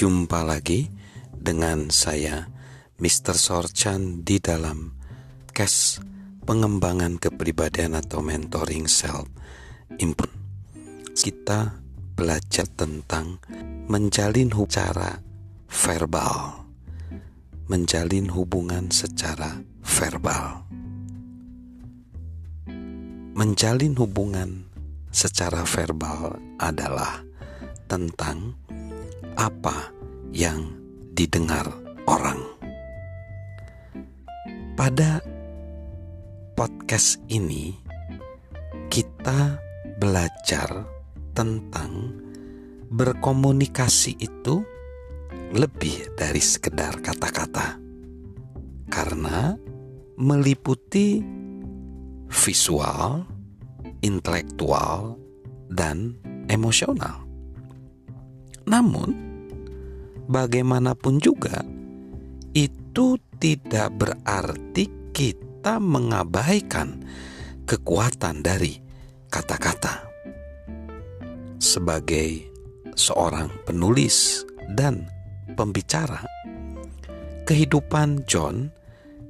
Jumpa lagi dengan saya Mr. Sorchan di dalam case pengembangan kepribadian atau mentoring self improvement. Kita belajar tentang menjalin cara verbal. Menjalin hubungan secara verbal. Menjalin hubungan secara verbal adalah tentang apa yang didengar orang. Pada podcast ini, kita belajar tentang berkomunikasi itu lebih dari sekedar kata-kata, karena meliputi visual, intelektual, dan emosional. Namun, bagaimanapun juga, itu tidak berarti kita mengabaikan kekuatan dari kata-kata. Sebagai seorang penulis dan pembicara, kehidupan John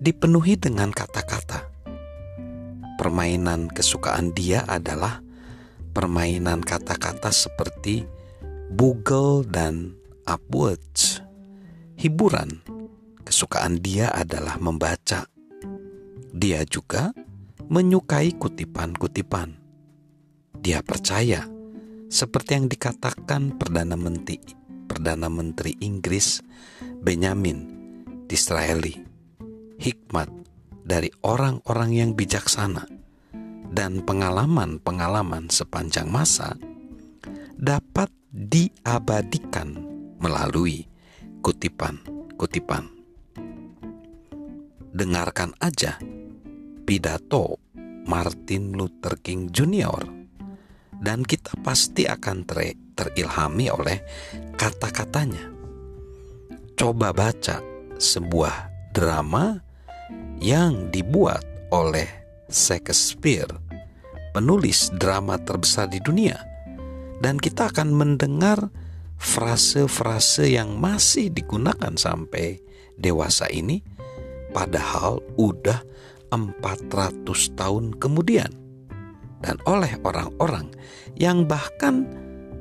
dipenuhi dengan kata-kata. Permainan kesukaan dia adalah permainan kata-kata seperti Google dan Upwards. Hiburan kesukaan dia adalah membaca. Dia juga menyukai kutipan-kutipan. Dia percaya seperti yang dikatakan Perdana Menteri Perdana Menteri Inggris Benjamin Disraeli. Hikmat dari orang-orang yang bijaksana dan pengalaman-pengalaman sepanjang masa dapat diabadikan melalui kutipan-kutipan. Dengarkan aja pidato Martin Luther King Jr. dan kita pasti akan ter terilhami oleh kata-katanya. Coba baca sebuah drama yang dibuat oleh Shakespeare, penulis drama terbesar di dunia dan kita akan mendengar frase-frase yang masih digunakan sampai dewasa ini padahal udah 400 tahun kemudian dan oleh orang-orang yang bahkan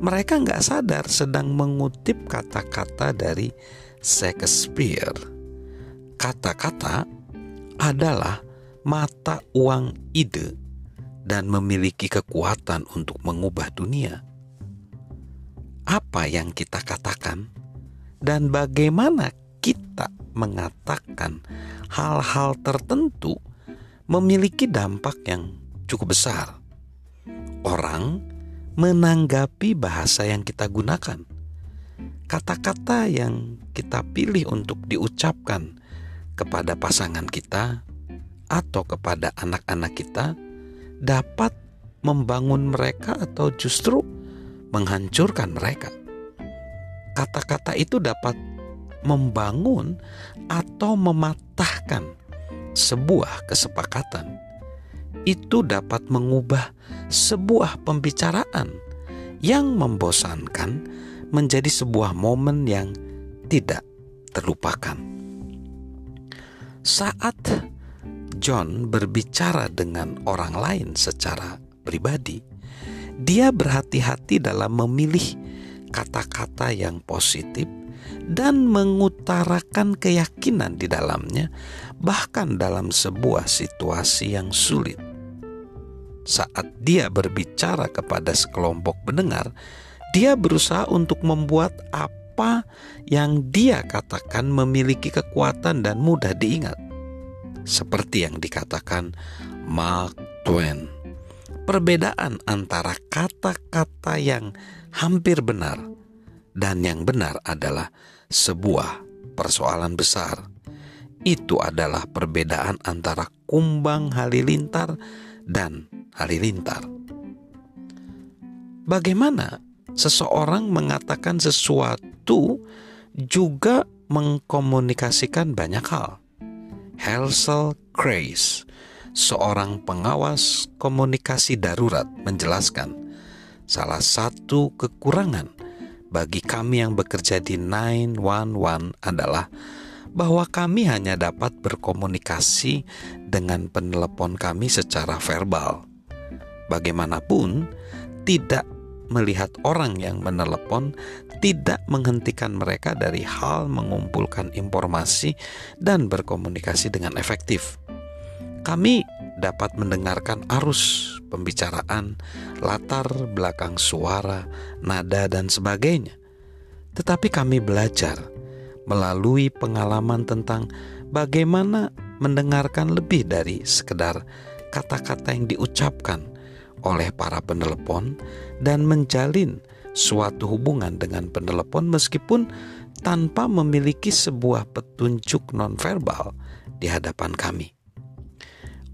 mereka nggak sadar sedang mengutip kata-kata dari Shakespeare. Kata-kata adalah mata uang ide dan memiliki kekuatan untuk mengubah dunia apa yang kita katakan dan bagaimana kita mengatakan hal-hal tertentu memiliki dampak yang cukup besar. Orang menanggapi bahasa yang kita gunakan, kata-kata yang kita pilih untuk diucapkan kepada pasangan kita atau kepada anak-anak kita dapat membangun mereka atau justru menghancurkan mereka. Kata-kata itu dapat membangun atau mematahkan sebuah kesepakatan. Itu dapat mengubah sebuah pembicaraan yang membosankan menjadi sebuah momen yang tidak terlupakan. Saat John berbicara dengan orang lain secara pribadi, dia berhati-hati dalam memilih kata-kata yang positif dan mengutarakan keyakinan di dalamnya, bahkan dalam sebuah situasi yang sulit. Saat dia berbicara kepada sekelompok pendengar, dia berusaha untuk membuat apa yang dia katakan memiliki kekuatan dan mudah diingat, seperti yang dikatakan Mark Twain perbedaan antara kata-kata yang hampir benar dan yang benar adalah sebuah persoalan besar. Itu adalah perbedaan antara kumbang halilintar dan halilintar. Bagaimana seseorang mengatakan sesuatu juga mengkomunikasikan banyak hal. Hansel Grace seorang pengawas komunikasi darurat menjelaskan salah satu kekurangan bagi kami yang bekerja di 911 adalah bahwa kami hanya dapat berkomunikasi dengan penelepon kami secara verbal. Bagaimanapun, tidak melihat orang yang menelepon tidak menghentikan mereka dari hal mengumpulkan informasi dan berkomunikasi dengan efektif. Kami dapat mendengarkan arus pembicaraan, latar belakang suara, nada, dan sebagainya. Tetapi kami belajar melalui pengalaman tentang bagaimana mendengarkan lebih dari sekedar kata-kata yang diucapkan oleh para penelepon dan menjalin suatu hubungan dengan penelepon meskipun tanpa memiliki sebuah petunjuk nonverbal di hadapan kami.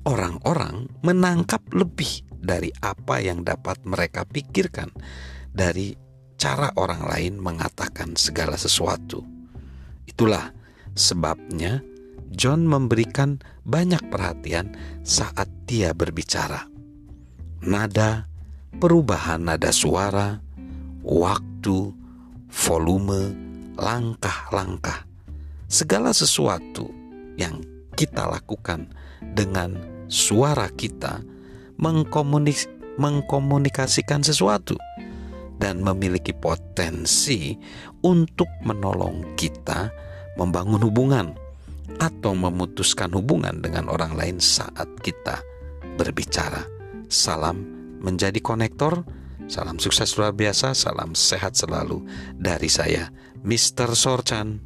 Orang-orang menangkap lebih dari apa yang dapat mereka pikirkan dari cara orang lain mengatakan segala sesuatu. Itulah sebabnya John memberikan banyak perhatian saat dia berbicara nada, perubahan nada suara, waktu, volume, langkah-langkah, segala sesuatu yang kita lakukan dengan suara kita mengkomunis mengkomunikasikan sesuatu dan memiliki potensi untuk menolong kita membangun hubungan atau memutuskan hubungan dengan orang lain saat kita berbicara. Salam menjadi konektor. Salam sukses luar biasa, salam sehat selalu dari saya, Mr. Sorchan.